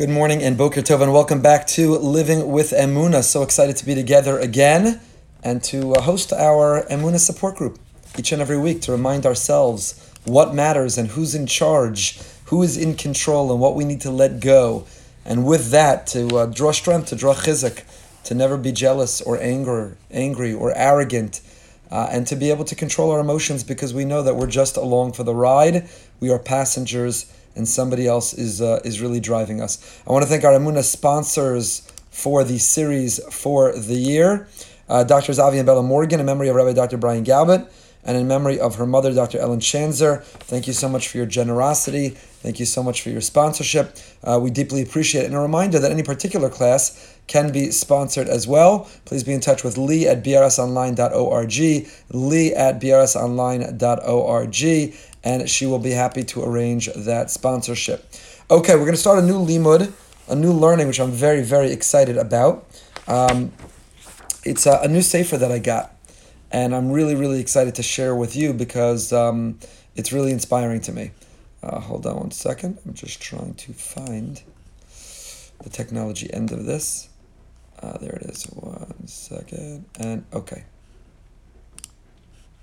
Good morning and Boker Tov, and welcome back to Living with Emuna. So excited to be together again and to uh, host our Emuna support group each and every week to remind ourselves what matters and who's in charge, who is in control, and what we need to let go. And with that, to uh, draw strength, to draw chizuk, to never be jealous or anger, angry or arrogant, uh, and to be able to control our emotions because we know that we're just along for the ride. We are passengers and somebody else is uh, is really driving us. I want to thank our Emuna sponsors for the series for the year. Uh, Dr. Zavi and Bella Morgan, in memory of Rabbi Dr. Brian Galbert, and in memory of her mother, Dr. Ellen Chanzer. Thank you so much for your generosity. Thank you so much for your sponsorship. Uh, we deeply appreciate it. And a reminder that any particular class can be sponsored as well. Please be in touch with Lee at brsonline.org, Lee at brsonline.org and she will be happy to arrange that sponsorship. Okay, we're going to start a new limud, a new learning, which I'm very, very excited about. Um, it's a, a, new sefer that I got, and I'm really, really excited to share with you because um, it's really inspiring to me. Uh, hold on one second. I'm just trying to find the technology end of this. Uh, there it is. One second. And okay.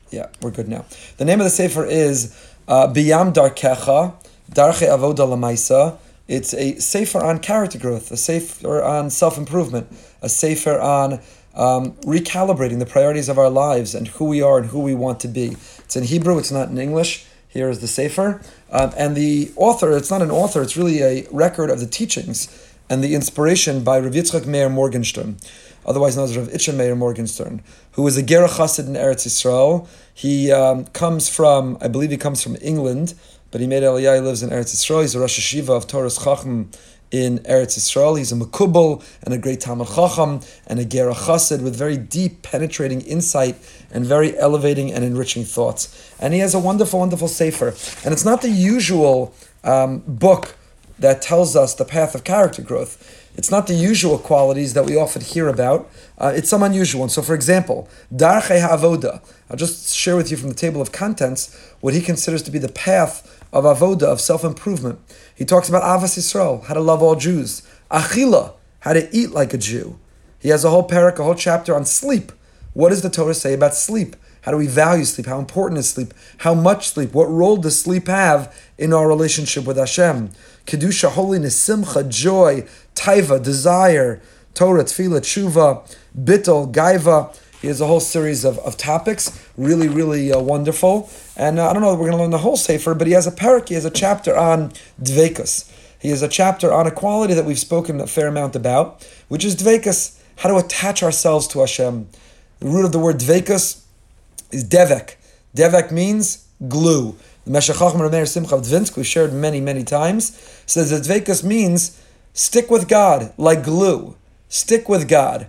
Yeah, we're good now. The name of the sefer is uh, Biyam Darkecha, Darche Avoda Lamaisa. It's a sefer on character growth, a sefer on self improvement, a sefer on um, recalibrating the priorities of our lives and who we are and who we want to be. It's in Hebrew, it's not in English. Here is the sefer. Um, and the author, it's not an author, it's really a record of the teachings and the inspiration by Rav Yitzchak Meir Morgenstern otherwise known as Rav Itcha Meir Morgenstern, who was a Gerach Chassid in Eretz Yisrael. He um, comes from, I believe he comes from England, but he made Aliyah, he lives in Eretz Yisrael. He's a Rosh Yeshiva of Toras Chacham in Eretz Yisrael. He's a Makubal and a great Talmid Chacham and a Gerach Chassid with very deep, penetrating insight and very elevating and enriching thoughts. And he has a wonderful, wonderful Sefer. And it's not the usual um, book that tells us the path of character growth. It's not the usual qualities that we often hear about. Uh, it's some unusual ones. So, for example, Darche Avoda. I'll just share with you from the table of contents what he considers to be the path of avoda, of self improvement. He talks about Avas Yisrael, how to love all Jews. Achila, how to eat like a Jew. He has a whole parak, a whole chapter on sleep. What does the Torah say about sleep? How do we value sleep? How important is sleep? How much sleep? What role does sleep have in our relationship with Hashem? Kedusha, holiness, simcha, joy, taiva, desire, Torah, tefillah, tshuva, bittel, gaiva. He has a whole series of, of topics, really, really uh, wonderful. And uh, I don't know, we're going to learn the whole Sefer, but he has a parak, he has a chapter on dvekas. He has a chapter on a quality that we've spoken a fair amount about, which is dvekas, how to attach ourselves to Hashem. The root of the word dvekas is devek. Devek means glue. The Meshech Chochma Rameir Simcha Dvinsk, we shared many, many times, says that dvekas means Stick with God like glue. Stick with God.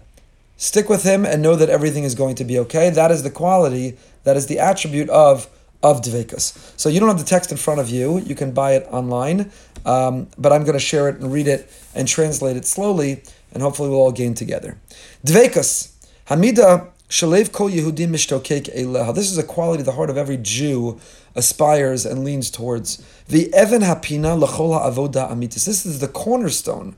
Stick with Him and know that everything is going to be okay. That is the quality, that is the attribute of of Dvekas. So you don't have the text in front of you. You can buy it online, um, but I'm going to share it and read it and translate it slowly, and hopefully we'll all gain together. Dvekas, Hamida Shalev Kol Yehudim Mishtokek Eleha. This is a quality the heart of every Jew aspires and leans towards. The Evan Hapina Lachol Avoda Amitis. This is the cornerstone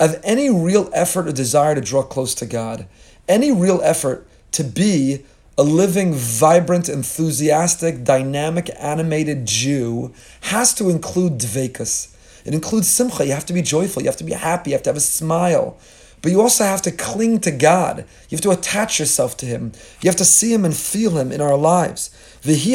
of any real effort or desire to draw close to God, any real effort to be a living, vibrant, enthusiastic, dynamic, animated Jew has to include dvekas. It includes simcha. You have to be joyful. You have to be happy. You have to have a smile. But you also have to cling to God. You have to attach yourself to Him. You have to see Him and feel Him in our lives. This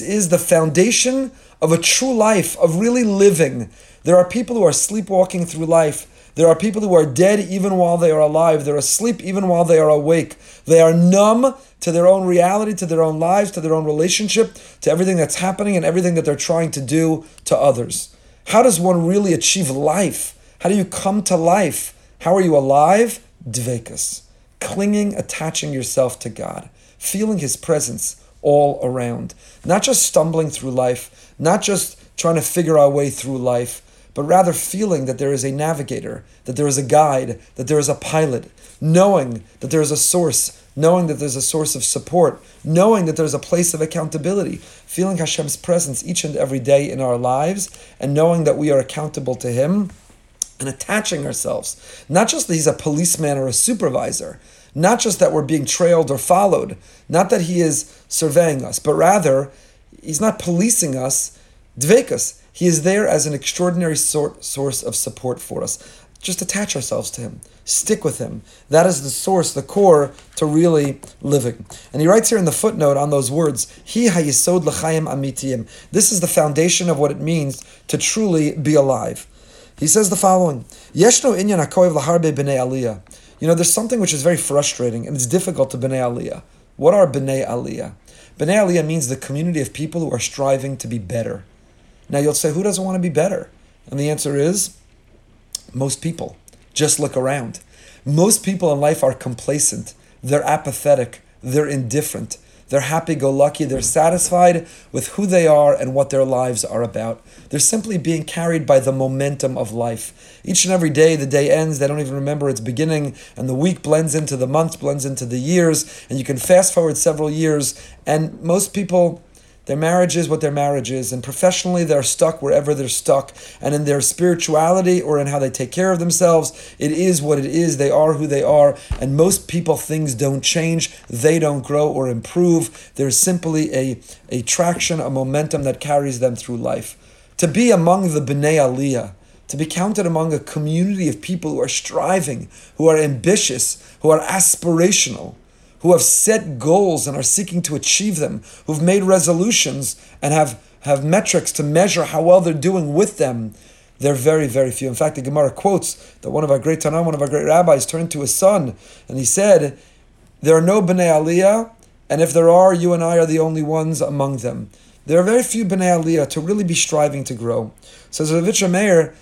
is the foundation of a true life, of really living. There are people who are sleepwalking through life. There are people who are dead even while they are alive. They're asleep even while they are awake. They are numb to their own reality, to their own lives, to their own relationship, to everything that's happening and everything that they're trying to do to others. How does one really achieve life? How do you come to life? How are you alive? Dvekas. Clinging, attaching yourself to God, feeling His presence all around. Not just stumbling through life, not just trying to figure our way through life, but rather feeling that there is a navigator, that there is a guide, that there is a pilot, knowing that there is a source, knowing that there's a source of support, knowing that there's a place of accountability, feeling Hashem's presence each and every day in our lives, and knowing that we are accountable to Him, and attaching ourselves. Not just that He's a policeman or a supervisor, not just that we're being trailed or followed, not that He is surveying us, but rather He's not policing us, dvekas. He is there as an extraordinary sort, source of support for us. Just attach ourselves to Him. Stick with Him. That is the source, the core to really living. And he writes here in the footnote on those words, Hi hayisod l'chaim amitiyim. This is the foundation of what it means to truly be alive. He says the following, Yeshno inyan hakoyev laharbe b'nei aliyah. You know, there's something which is very frustrating and it's difficult to b'nei aliyah. What are b'nei aliyah? B'nei aliyah means the community of people who are striving to be better. Now you'll say, who doesn't want to be better? And the answer is most people. Just look around. Most people in life are complacent, they're apathetic, they're indifferent, they're happy go lucky, they're satisfied with who they are and what their lives are about. They're simply being carried by the momentum of life. Each and every day, the day ends, they don't even remember its beginning, and the week blends into the month, blends into the years, and you can fast forward several years, and most people their marriage is what their marriage is, and professionally they're stuck wherever they're stuck. And in their spirituality or in how they take care of themselves, it is what it is. They are who they are. And most people, things don't change, they don't grow or improve. There's simply a, a traction, a momentum that carries them through life. To be among the B'nai Aliyah, to be counted among a community of people who are striving, who are ambitious, who are aspirational who have set goals and are seeking to achieve them, who've made resolutions and have, have metrics to measure how well they're doing with them, they're very, very few. In fact, the Gemara quotes that one of our great Tannaim, one of our great rabbis, turned to his son and he said, There are no B'nai Aliyah, and if there are, you and I are the only ones among them. There are very few B'nai Aliyah to really be striving to grow. So, Zavitcha Meir,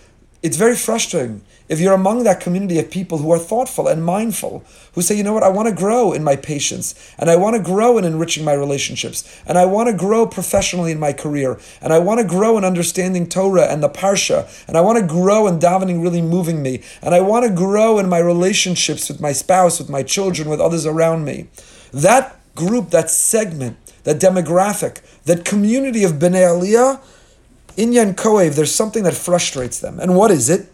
it's very frustrating if you're among that community of people who are thoughtful and mindful, who say, you know what, I want to grow in my patience, and I want to grow in enriching my relationships, and I want to grow professionally in my career, and I want to grow in understanding Torah and the Parsha, and I want to grow in davening really moving me, and I want to grow in my relationships with my spouse, with my children, with others around me. That group, that segment, that demographic, that community of Bnei Aliyah, Inyan Koev, there's something that frustrates them. And what is it?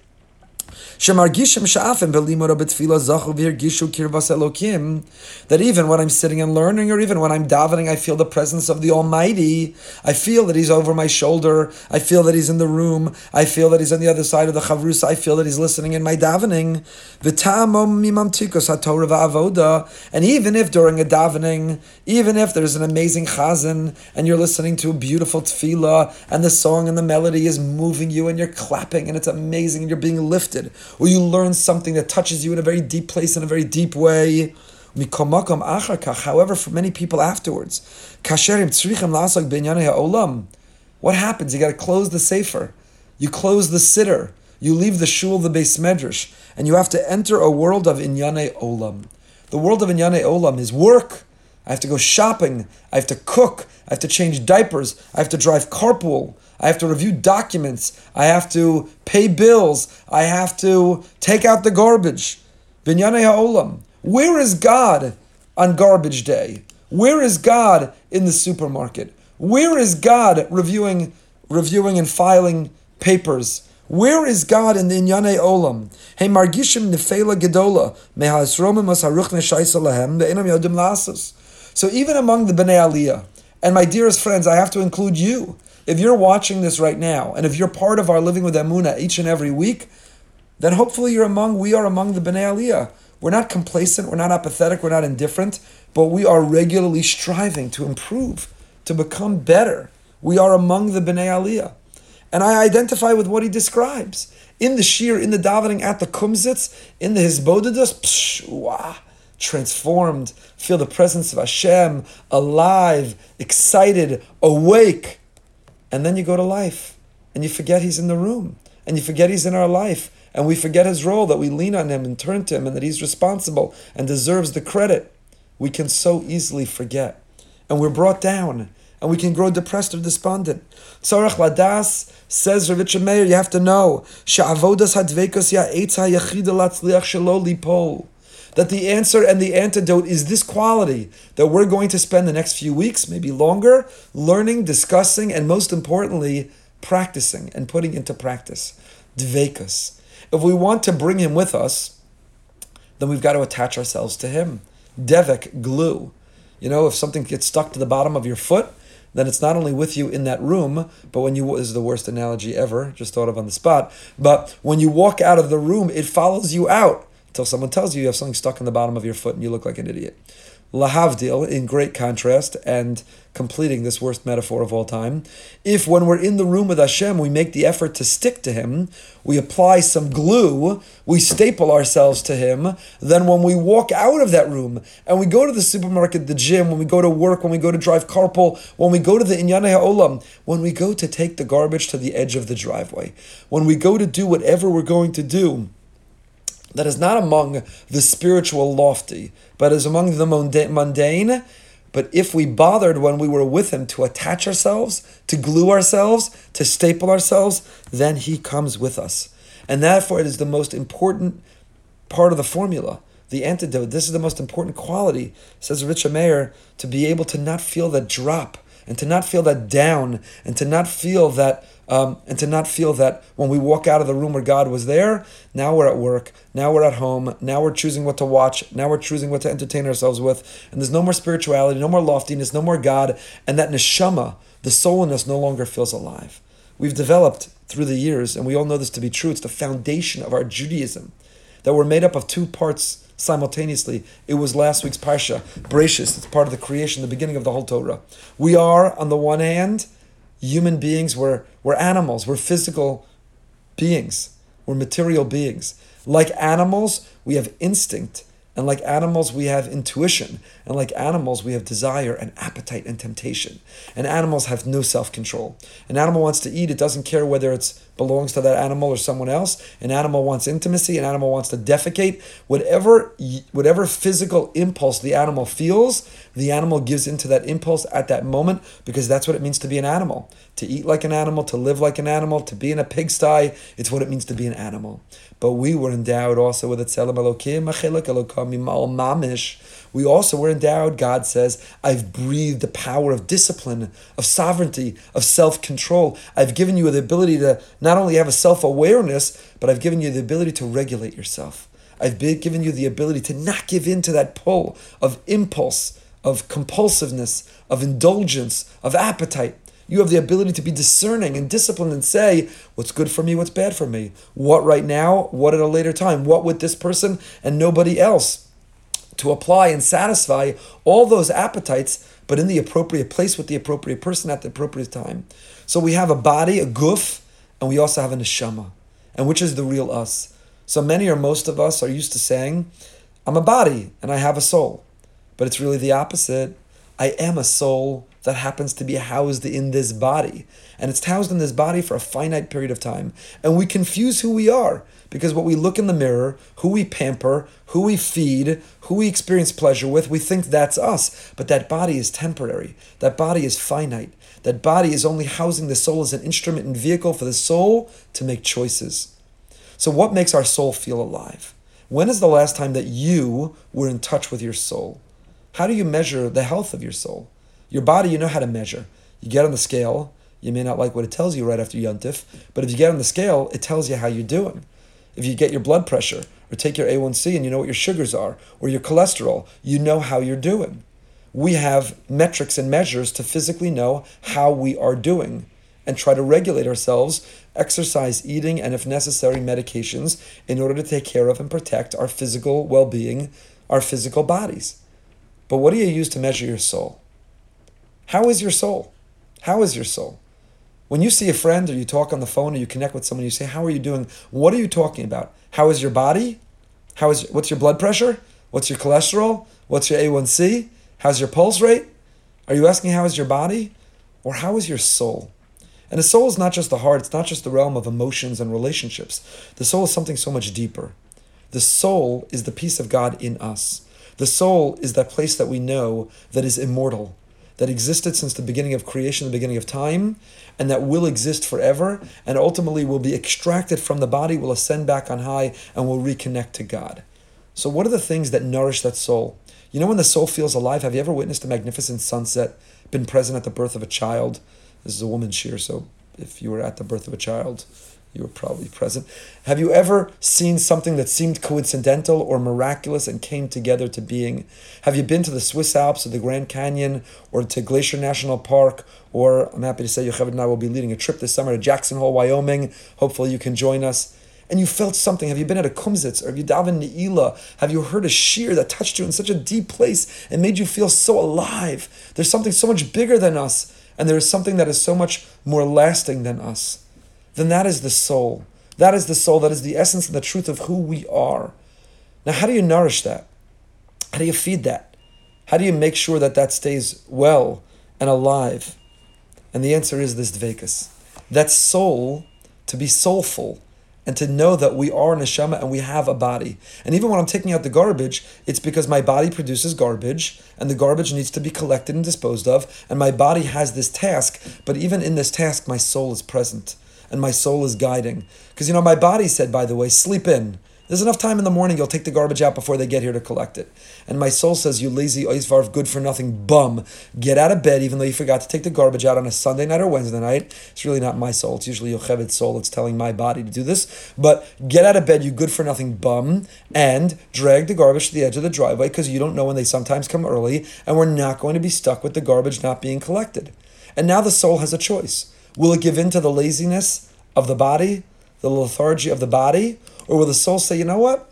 That even when I'm sitting and learning, or even when I'm davening, I feel the presence of the Almighty. I feel that He's over my shoulder. I feel that He's in the room. I feel that He's on the other side of the chavrus. I feel that He's listening in my davening. And even if during a davening, even if there's an amazing chazan and you're listening to a beautiful tefillah and the song and the melody is moving you and you're clapping and it's amazing and you're being lifted or you learn something that touches you in a very deep place, in a very deep way. However, for many people afterwards, what happens? You got to close the sefer, you close the siddur, you leave the shul, the beis medrash, and you have to enter a world of inyane olam. The world of inyane olam is work. I have to go shopping. I have to cook. I have to change diapers. I have to drive carpool. I have to review documents. I have to pay bills. I have to take out the garbage. Binyane ha'olam. Where is God on garbage day? Where is God in the supermarket? Where is God reviewing, reviewing and filing papers? Where is God in the Inyane Olam? Hey margishim nefela gedola yodim lasas. So even among the Bnei Aliyah, and my dearest friends, I have to include you. If you're watching this right now, and if you're part of our Living with Emuna each and every week, then hopefully you're among, we are among the Bnei Aliyah. We're not complacent, we're not apathetic, we're not indifferent, but we are regularly striving to improve, to become better. We are among the Bnei Aliyah. And I identify with what he describes. In the Shir, in the davening, at the Kumzitz, in the Hizbodidus, psh, wah, transformed, feel the presence of Hashem, alive, excited, awake. And then you go to life and you forget he's in the room and you forget he's in our life and we forget his role that we lean on him and turn to him and that he's responsible and deserves the credit. We can so easily forget. And we're brought down and we can grow depressed or despondent. Tzarech ladas says Ravitcha Meir, you have to know she'avodas ha'yachida latzliach shelo lipol that the answer and the antidote is this quality that we're going to spend the next few weeks, maybe longer, learning, discussing, and most importantly, practicing and putting into practice. Dvekas. If we want to bring him with us, then we've got to attach ourselves to him. Devek, glue. You know, if something gets stuck to the bottom of your foot, then it's not only with you in that room, but when you is the worst analogy ever, just thought of on the spot. But when you walk out of the room, it follows you out until someone tells you you have something stuck in the bottom of your foot and you look like an idiot. Lahavdil, in great contrast and completing this worst metaphor of all time, if when we're in the room with Hashem, we make the effort to stick to Him, we apply some glue, we staple ourselves to Him, then when we walk out of that room and we go to the supermarket, the gym, when we go to work, when we go to drive carpool, when we go to the Inyanei Ha'olam, when we go to take the garbage to the edge of the driveway, when we go to do whatever we're going to do, that is not among the spiritual lofty, but is among the mundane. But if we bothered when we were with him to attach ourselves, to glue ourselves, to staple ourselves, then he comes with us. And therefore, it is the most important part of the formula, the antidote. This is the most important quality, says Ravitcha Meir, to be able to not feel the drop and to not feel that down and to not feel that um, and to not feel that when we walk out of the room where God was there, now we're at work, now we're at home, now we're choosing what to watch, now we're choosing what to entertain ourselves with, and there's no more spirituality, no more loftiness, no more God, and that neshama, the soul in us, no longer feels alive. We've developed through the years, and we all know this to be true, it's the foundation of our Judaism, that we're made up of two parts simultaneously. It was last week's Parsha, Bereshis, it's part of the creation, the beginning of the whole Torah. We are, on the one hand, human beings, we're, we're animals, we're physical beings, we're material beings. Like animals, we have instinct. And like animals, we have intuition. And like animals, we have desire and appetite and temptation. And animals have no self control. An animal wants to eat, it doesn't care whether it belongs to that animal or someone else. An animal wants intimacy, an animal wants to defecate. Whatever, whatever physical impulse the animal feels, the animal gives into that impulse at that moment because that's what it means to be an animal. To eat like an animal, to live like an animal, to be in a pigsty, it's what it means to be an animal. But we were endowed also with a tzelem mamish. We also were endowed, God says, I've breathed the power of discipline, of sovereignty, of self control. I've given you the ability to not only have a self awareness, but I've given you the ability to regulate yourself. I've given you the ability to not give in to that pull of impulse, of compulsiveness, of indulgence, of appetite. You have the ability to be discerning and disciplined and say, what's good for me, what's bad for me. What right now, what at a later time, what with this person and nobody else. To apply and satisfy all those appetites, but in the appropriate place with the appropriate person at the appropriate time. So we have a body, a goof, and we also have a neshama. And which is the real us? So many or most of us are used to saying, I'm a body and I have a soul. But it's really the opposite. I am a soul that happens to be housed in this body. And it's housed in this body for a finite period of time. And we confuse who we are because what we look in the mirror, who we pamper, who we feed, who we experience pleasure with, we think that's us. But that body is temporary. That body is finite. That body is only housing the soul as an instrument and vehicle for the soul to make choices. So, what makes our soul feel alive? When is the last time that you were in touch with your soul? How do you measure the health of your soul? Your body, you know how to measure. You get on the scale. You may not like what it tells you right after Yontif, but if you get on the scale, it tells you how you're doing. If you get your blood pressure or take your A1C and you know what your sugars are or your cholesterol, you know how you're doing. We have metrics and measures to physically know how we are doing and try to regulate ourselves, exercise, eating, and if necessary, medications in order to take care of and protect our physical well being, our physical bodies. But what do you use to measure your soul? How is your soul? How is your soul? When you see a friend or you talk on the phone or you connect with someone, you say, How are you doing? What are you talking about? How is your body? How is what's your blood pressure? What's your cholesterol? What's your A1C? How's your pulse rate? Are you asking how is your body? Or how is your soul? And the soul is not just the heart, it's not just the realm of emotions and relationships. The soul is something so much deeper. The soul is the peace of God in us. The soul is that place that we know that is immortal, that existed since the beginning of creation, the beginning of time, and that will exist forever, and ultimately will be extracted from the body, will ascend back on high, and will reconnect to God. So, what are the things that nourish that soul? You know, when the soul feels alive, have you ever witnessed a magnificent sunset, been present at the birth of a child? This is a woman's shiur, so if you were at the birth of a child, you were probably present. Have you ever seen something that seemed coincidental or miraculous and came together to being? Have you been to the Swiss Alps or the Grand Canyon or to Glacier National Park? Or I'm happy to say Yocheved and I will be leading a trip this summer to Jackson Hole, Wyoming. Hopefully you can join us. And you felt something. Have you been at a kumzitz or have you davened Ne'ilah? Have you heard a shiur that touched you in such a deep place and made you feel so alive? There's something so much bigger than us, and there is something that is so much more lasting than us then that is the soul. That is the soul. That is the essence and the truth of who we are. Now, how do you nourish that? How do you feed that? How do you make sure that that stays well and alive? And the answer is this dvekas. That soul, to be soulful, and to know that we are an neshama and we have a body. And even when I'm taking out the garbage, it's because my body produces garbage and the garbage needs to be collected and disposed of. And my body has this task, but even in this task, my soul is present and my soul is guiding. Because, you know, my body said, by the way, sleep in. There's enough time in the morning, you'll take the garbage out before they get here to collect it. And my soul says, You lazy oisvarv, good for nothing bum. Get out of bed, even though you forgot to take the garbage out on a Sunday night or Wednesday night. It's really not my soul. It's usually Yocheved's soul that's telling my body to do this. But get out of bed, you good for nothing bum, and drag the garbage to the edge of the driveway because you don't know when they sometimes come early, and we're not going to be stuck with the garbage not being collected. And now the soul has a choice. Will it give in to the laziness of the body, the lethargy of the body? Or will the soul say, you know what?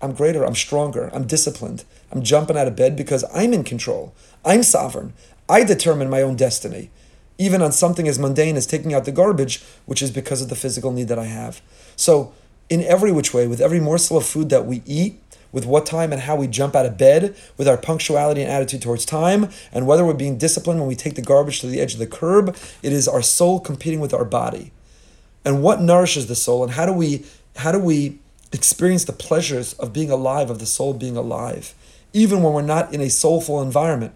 I'm greater, I'm stronger, I'm disciplined, I'm jumping out of bed because I'm in control, I'm sovereign, I determine my own destiny, even on something as mundane as taking out the garbage, which is because of the physical need that I have. So, in every which way, with every morsel of food that we eat, with what time and how we jump out of bed, with our punctuality and attitude towards time, and whether we're being disciplined when we take the garbage to the edge of the curb. It is our soul competing with our body. And what nourishes the soul, and how do we how do we experience the pleasures of being alive, of the soul being alive, even when we're not in a soulful environment,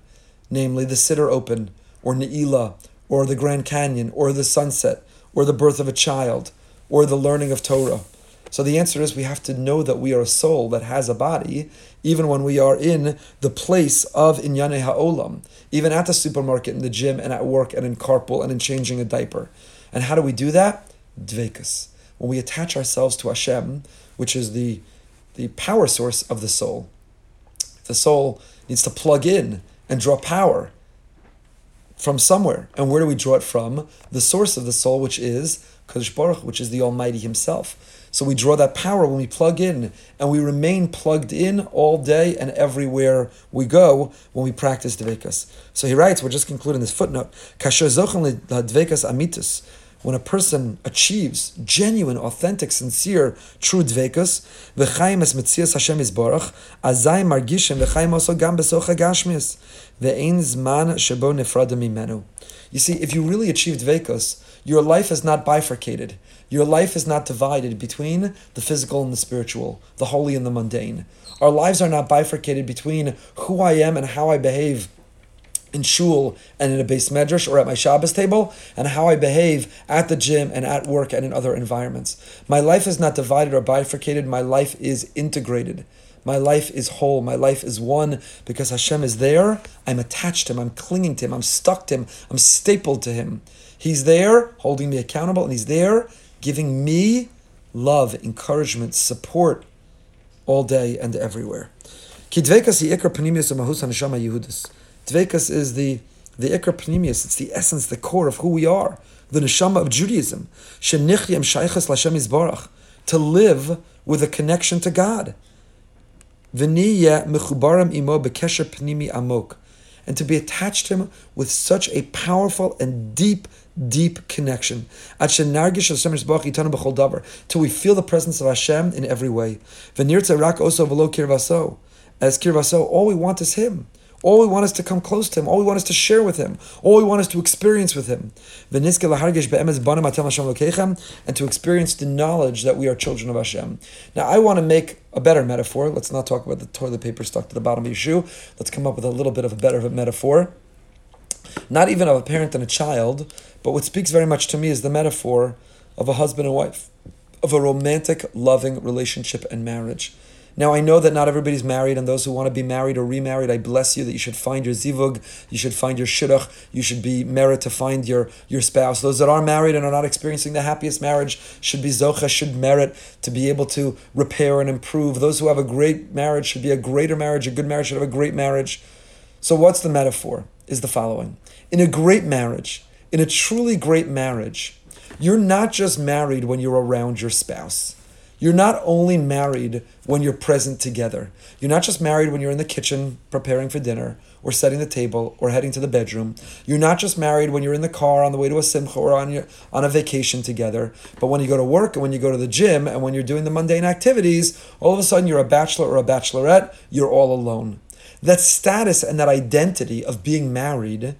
namely the Siddur Open, or Ne'ilah, or the Grand Canyon, or the sunset, or the birth of a child, or the learning of Torah. So the answer is we have to know that we are a soul that has a body, even when we are in the place of Inyane Ha'olam, even at the supermarket, in the gym, and at work, and in carpool, and in changing a diaper. And how do we do that? Dvekas. When we attach ourselves to Hashem, which is the, the power source of the soul. The soul needs to plug in and draw power from somewhere. And where do we draw it from? The source of the soul, which is Kadosh Baruch, which is the Almighty Himself. So we draw that power when we plug in, and we remain plugged in all day and everywhere we go when we practice dvekas. So he writes, we're just concluding this footnote. Amitus. When a person achieves genuine, authentic, sincere, true dvekas, v'chaim es metzias Hashem Yisborach, azay margishim v'chaim also gam besocha gashmis, ve'ein zman shebo nefrada mimenu. You see, if you really achieve dvekas, your life is not bifurcated. Your life is not divided between the physical and the spiritual, the holy and the mundane. Our lives are not bifurcated between who I am and how I behave in shul and in a beis medrash or at my Shabbos table, and how I behave at the gym and at work and in other environments. My life is not divided or bifurcated. My life is integrated. My life is whole. My life is one because Hashem is there. I'm attached to Him. I'm clinging to Him. I'm stuck to Him. I'm stapled to Him. He's there holding me accountable, and He's there giving me love, encouragement, support all day and everywhere. Dvekas is the the ikar pnimius. It's the essence, the core of who we are, the neshama of Judaism. To live with a connection to God. And to be attached to Him with such a powerful and deep deep connection. Till we feel the presence of Hashem in every way. As kirvaso, all we want is Him. All we want is to come close to Him. All we want is to share with Him. All we want is to experience with Him. And to experience the knowledge that we are children of Hashem. Now, I want to make a better metaphor. Let's not talk about the toilet paper stuck to the bottom of your shoe. Let's come up with a little bit of a better metaphor. not even of a parent and a child, but what speaks very much to me is the metaphor of a husband and wife, of a romantic, loving relationship and marriage. Now, I know that not everybody's married, and those who want to be married or remarried, I bless you that you should find your zivug, you should find your shidduch, you should be merit to find your, your spouse. Those that are married and are not experiencing the happiest marriage should be zocha, should merit to be able to repair and improve. Those who have a great marriage should be a greater marriage, a good marriage should have a great marriage. So, what's the metaphor? Is the following In a great marriage, in a truly great marriage, you're not just married when you're around your spouse. You're not only married when you're present together. You're not just married when you're in the kitchen preparing for dinner or setting the table or heading to the bedroom. You're not just married when you're in the car on the way to a simcha or on your on a vacation together. But when you go to work and when you go to the gym and when you're doing the mundane activities, all of a sudden you're a bachelor or a bachelorette, you're all alone. That status and that identity of being married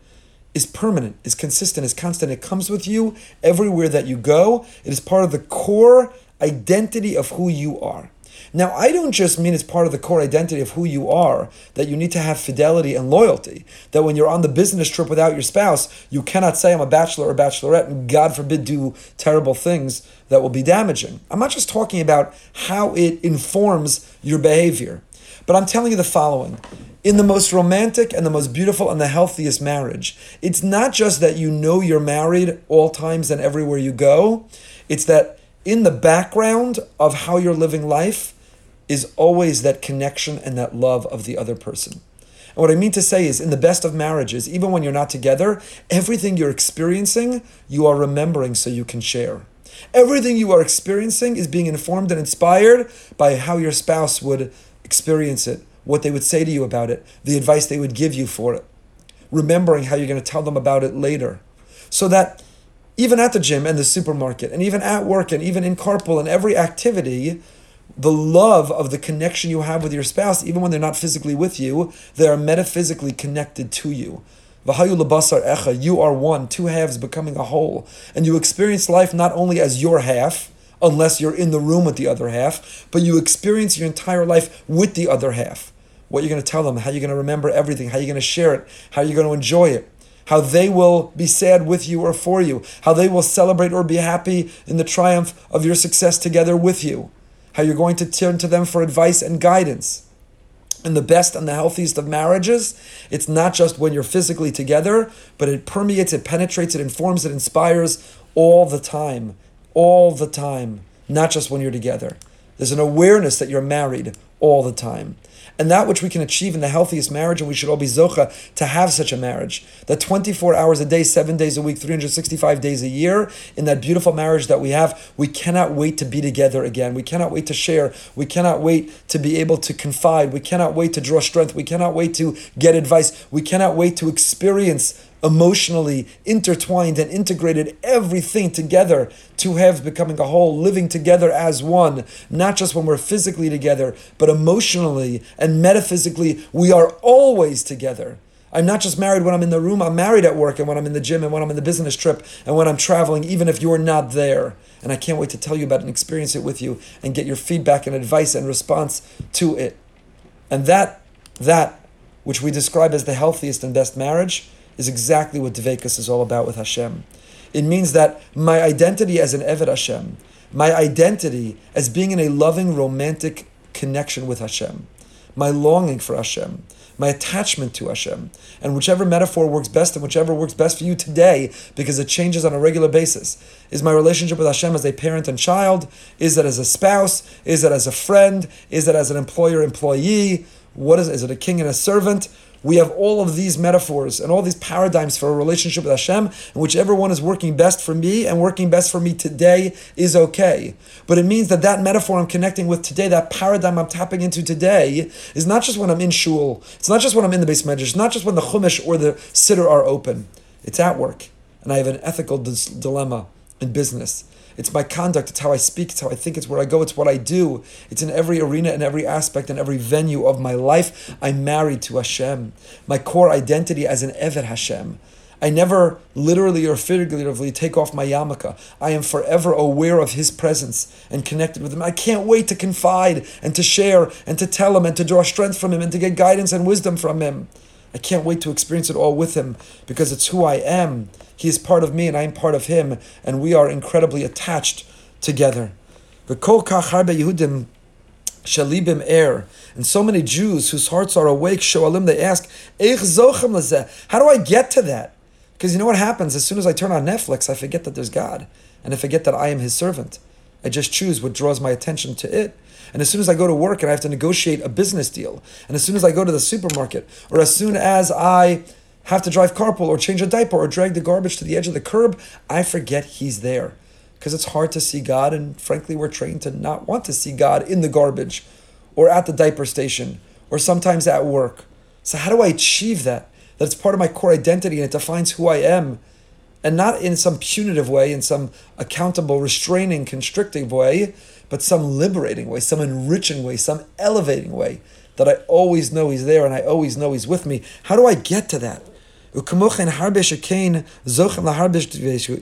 is permanent, is consistent, is constant. It comes with you everywhere that you go. It is part of the core identity of who you are. Now, I don't just mean it's part of the core identity of who you are, that you need to have fidelity and loyalty. That when you're on the business trip without your spouse, you cannot say, I'm a bachelor or bachelorette, and God forbid do terrible things that will be damaging. I'm not just talking about how it informs your behavior, but I'm telling you the following. In the most romantic and the most beautiful and the healthiest marriage, it's not just that you know you're married all times and everywhere you go, it's that in the background of how you're living life is always that connection and that love of the other person. And what I mean to say is, in the best of marriages, even when you're not together, everything you're experiencing, you are remembering so you can share. Everything you are experiencing is being informed and inspired by how your spouse would experience it, what they would say to you about it, the advice they would give you for it. Remembering how you're going to tell them about it later. So that even at the gym and the supermarket, and even at work, and even in carpool and every activity, the love of the connection you have with your spouse, even when they're not physically with you, they are metaphysically connected to you. You are one, two halves becoming a whole. And you experience life not only as your half, unless you're in the room with the other half, but you experience your entire life with the other half. What you're going to tell them, how you're going to remember everything, how you're going to share it, how you're going to enjoy it how they will be sad with you or for you, how they will celebrate or be happy in the triumph of your success together with you, how you're going to turn to them for advice and guidance. In the best and the healthiest of marriages, it's not just when you're physically together, but it permeates, it penetrates, it informs, it inspires all the time. All the time. Not just when you're together. There's an awareness that you're married all the time and that which we can achieve in the healthiest marriage, and we should all be zocha to have such a marriage. That 24 hours a day, seven days a week, 365 days a year, in that beautiful marriage that we have, we cannot wait to be together again. We cannot wait to share. We cannot wait to be able to confide. We cannot wait to draw strength. We cannot wait to get advice. We cannot wait to experience emotionally intertwined and integrated everything together, two halves becoming a whole, living together as one, not just when we're physically together, but emotionally and metaphysically, we are always together. I'm not just married when I'm in the room, I'm married at work and when I'm in the gym and when I'm in the business trip and when I'm traveling, even if you're not there. And I can't wait to tell you about it and experience it with you and get your feedback and advice and response to it. And that, that, which we describe as the healthiest and best marriage, is exactly what Dvekas is all about with Hashem. It means that my identity as an Eved Hashem, my identity as being in a loving, romantic connection with Hashem, my longing for Hashem, my attachment to Hashem, and whichever metaphor works best and whichever works best for you today, because it changes on a regular basis. Is my relationship with Hashem as a parent and child? Is it as a spouse? Is it as a friend? Is it as an employer employee? What is, is it a king and a servant? We have all of these metaphors and all these paradigms for a relationship with Hashem, and whichever one is working best for me and working best for me today is okay. But it means that that metaphor I'm connecting with today, that paradigm I'm tapping into today, is not just when I'm in shul, it's not just when I'm in the base it's not just when the chumash or the siddur are open. It's at work, and I have an ethical dilemma in business. It's my conduct. It's how I speak. It's how I think. It's where I go. It's what I do. It's in every arena, in every aspect, in every venue of my life. I'm married to Hashem. My core identity as an Eved Hashem. I never literally or figuratively take off my yarmulke. I am forever aware of His presence and connected with Him. I can't wait to confide and to share and to tell Him and to draw strength from Him and to get guidance and wisdom from Him. I can't wait to experience it all with him because it's who I am. He is part of me and I am part of him, and we are incredibly attached together. Yehudim shalibim er, and so many Jews whose hearts are awake, shoalim, they ask. How do I get to that? Because you know what happens? As soon as I turn on Netflix, I forget that there's God, and I forget that I am His servant. I just choose what draws my attention to it. And as soon as I go to work and I have to negotiate a business deal, and as soon as I go to the supermarket, or as soon as I have to drive carpool or change a diaper or drag the garbage to the edge of the curb, I forget He's there. Because it's hard to see God, and frankly, we're trained to not want to see God in the garbage or at the diaper station or sometimes at work. So, how do I achieve that? That it's part of my core identity and it defines who I am and not in some punitive way, in some accountable, restraining, constrictive way, but some liberating way, some enriching way, some elevating way that I always know He's there and I always know He's with me. How do I get to that? וכמוכן הרבה שכן זוכם להרבה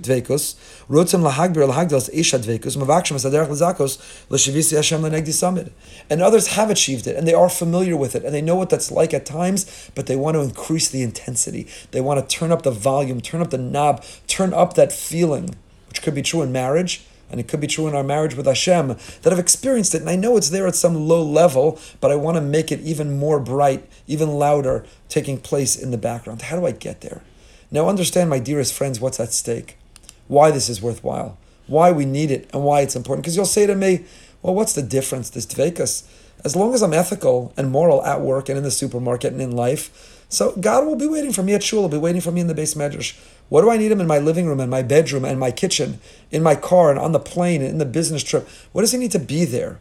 דבקוס, רוצים להגביר להגדל איש הדבקוס, מבקשים את הדרך לזקוס, לשביסי השם לנגדי סמד. And others have achieved it, and they are familiar with it, and they know what that's like at times, but they want to increase the intensity. They want to turn up the volume, turn up the knob, turn up that feeling, which could be true in marriage, and it could be true in our marriage with Hashem, that I've experienced it, and I know it's there at some low level, but I want to make it even more bright, even louder, taking place in the background. How do I get there? Now, understand, my dearest friends, what's at stake, why this is worthwhile, why we need it, and why it's important. Because you'll say to me, well, what's the difference, this dvekas? As long as I'm ethical and moral at work and in the supermarket and in life, so God will be waiting for me at shul, will be waiting for me in the beis medrash. What do I need him in my living room in my bedroom and my kitchen, in my car and on the plane and in the business trip? What does he need to be there?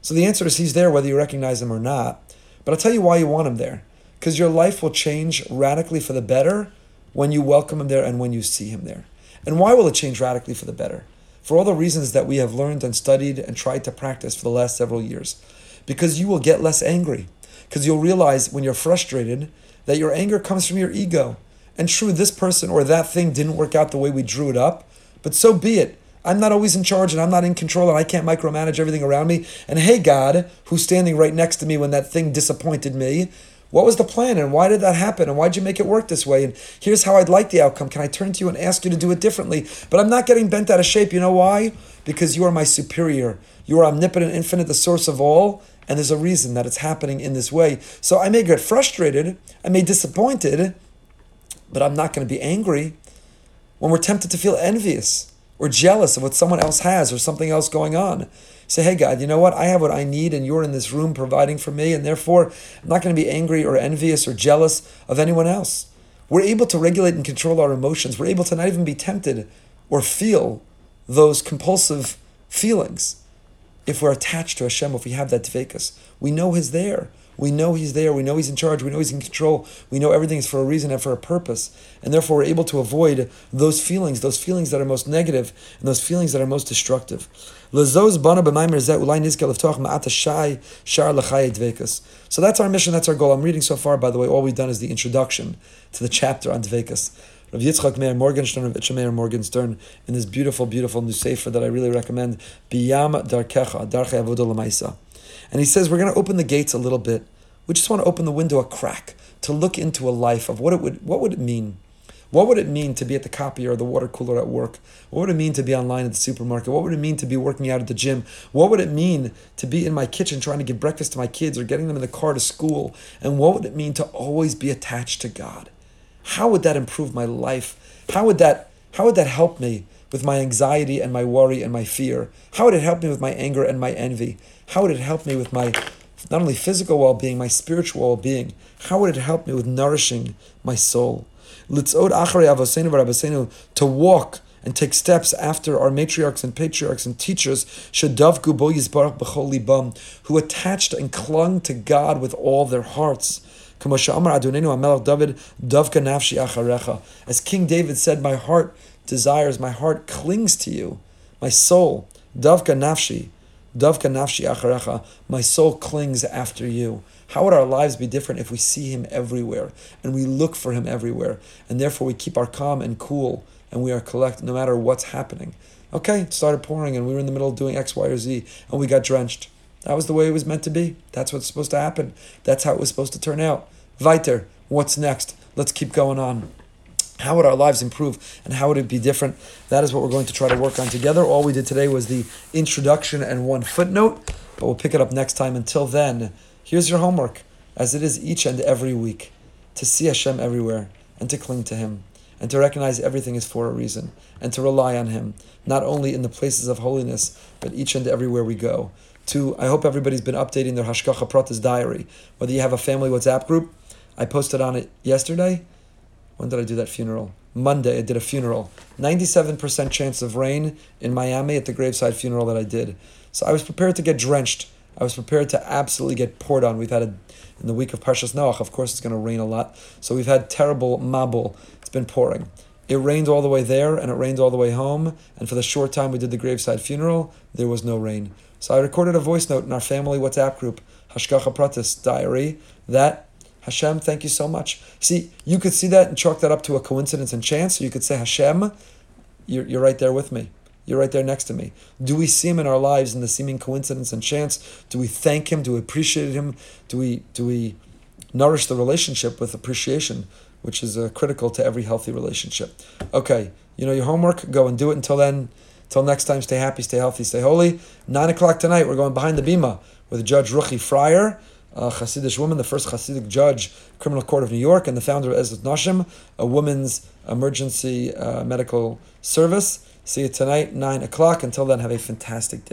So the answer is he's there whether you recognize him or not. But I'll tell you why you want him there. Because your life will change radically for the better when you welcome him there and when you see him there. And why will it change radically for the better? For all the reasons that we have learned and studied and tried to practice for the last several years. Because you will get less angry. Because you'll realize when you're frustrated that your anger comes from your ego and true, this person or that thing didn't work out the way we drew it up, but so be it. I'm not always in charge and I'm not in control and I can't micromanage everything around me. And hey, God, who's standing right next to me when that thing disappointed me, what was the plan and why did that happen and why'd you make it work this way? And here's how I'd like the outcome. Can I turn to you and ask you to do it differently? But I'm not getting bent out of shape. You know why? Because you are my superior. You are omnipotent, infinite, the source of all. And there's a reason that it's happening in this way. So I may get frustrated, I may be disappointed, but I'm not going to be angry when we're tempted to feel envious or jealous of what someone else has or something else going on. Say, hey, God, you know what? I have what I need, and you're in this room providing for me, and therefore I'm not going to be angry or envious or jealous of anyone else. We're able to regulate and control our emotions. We're able to not even be tempted or feel those compulsive feelings if we're attached to Hashem, if we have that dvekas. We know He's there. We know He's there. We know He's in charge. We know He's in control. We know everything is for a reason and for a purpose. And therefore, we're able to avoid those feelings, those feelings that are most negative and those feelings that are most destructive. So that's our mission, that's our goal. I'm reading so far, by the way. All we've done is the introduction to the chapter on Dvekas. Rav Yitzchak Meir Morgenstern, Rav Itcha Meir Morgenstern, in this beautiful, beautiful new sefer that I really recommend, Biyam Darkecha, Darche Avodah Lamaisa. And he says, we're going to open the gates a little bit. We just want to open the window a crack to look into a life of what it would, what would it mean? What would it mean to be at the copier or the water cooler at work? What would it mean to be online at the supermarket? What would it mean to be working out at the gym? What would it mean to be in my kitchen trying to give breakfast to my kids or getting them in the car to school? And what would it mean to always be attached to God? How would that improve my life? How would that how would that help me with my anxiety and my worry and my fear? How would it help me with my anger and my envy? How would it help me with my not only physical well being, my spiritual well being? How would it help me with nourishing my soul? To walk and take steps after our matriarchs and patriarchs and teachers, who attached and clung to God with all their hearts. As King David said, My heart desires, my heart clings to you, my soul, davka nafshi. Davka nafshi acharecha. My soul clings after you. How would our lives be different if we see him everywhere and we look for him everywhere and therefore we keep our calm and cool and we are collect no matter what's happening? Okay, started pouring and we were in the middle of doing X, Y, or Z and we got drenched. That was the way it was meant to be. That's what's supposed to happen. That's how it was supposed to turn out. Weiter. What's next? Let's keep going on. How would our lives improve and how would it be different? That is what we're going to try to work on together. All we did today was the introduction and one footnote, but we'll pick it up next time. Until then, here's your homework, as it is each and every week, to see Hashem everywhere and to cling to Him and to recognize everything is for a reason and to rely on Him, not only in the places of holiness, but each and everywhere we go. To I hope everybody's been updating their Hashgacha Pratis diary. Whether you have a family WhatsApp group, I posted on it yesterday. When did I do that funeral? Monday, I did a funeral. 97% chance of rain in Miami at the graveside funeral that I did. So I was prepared to get drenched. I was prepared to absolutely get poured on. We've had a, in the week of Parshas Noach, of course, it's going to rain a lot. So we've had terrible mabul. It's been pouring. It rained all the way there and it rained all the way home. And for the short time we did the graveside funeral, there was no rain. So I recorded a voice note in our family WhatsApp group, Hashgacha Pratis diary, that Hashem, thank you so much. See, you could see that and chalk that up to a coincidence and chance. You could say, Hashem, you're, you're right there with me. You're right there next to me. Do we see him in our lives in the seeming coincidence and chance? Do we thank him? Do we appreciate him? Do we do we nourish the relationship with appreciation, which is uh, critical to every healthy relationship? Okay, you know your homework. Go and do it. Until then, until next time, stay happy, stay healthy, stay holy. Nine o'clock tonight, we're going behind the bima with Judge Ruchie Freier a Hasidic woman, the first Hasidic judge, Criminal Court of New York, and the founder of Ezrat Nashim, a women's emergency uh, medical service. See you tonight, 9 o'clock. Until then, have a fantastic day.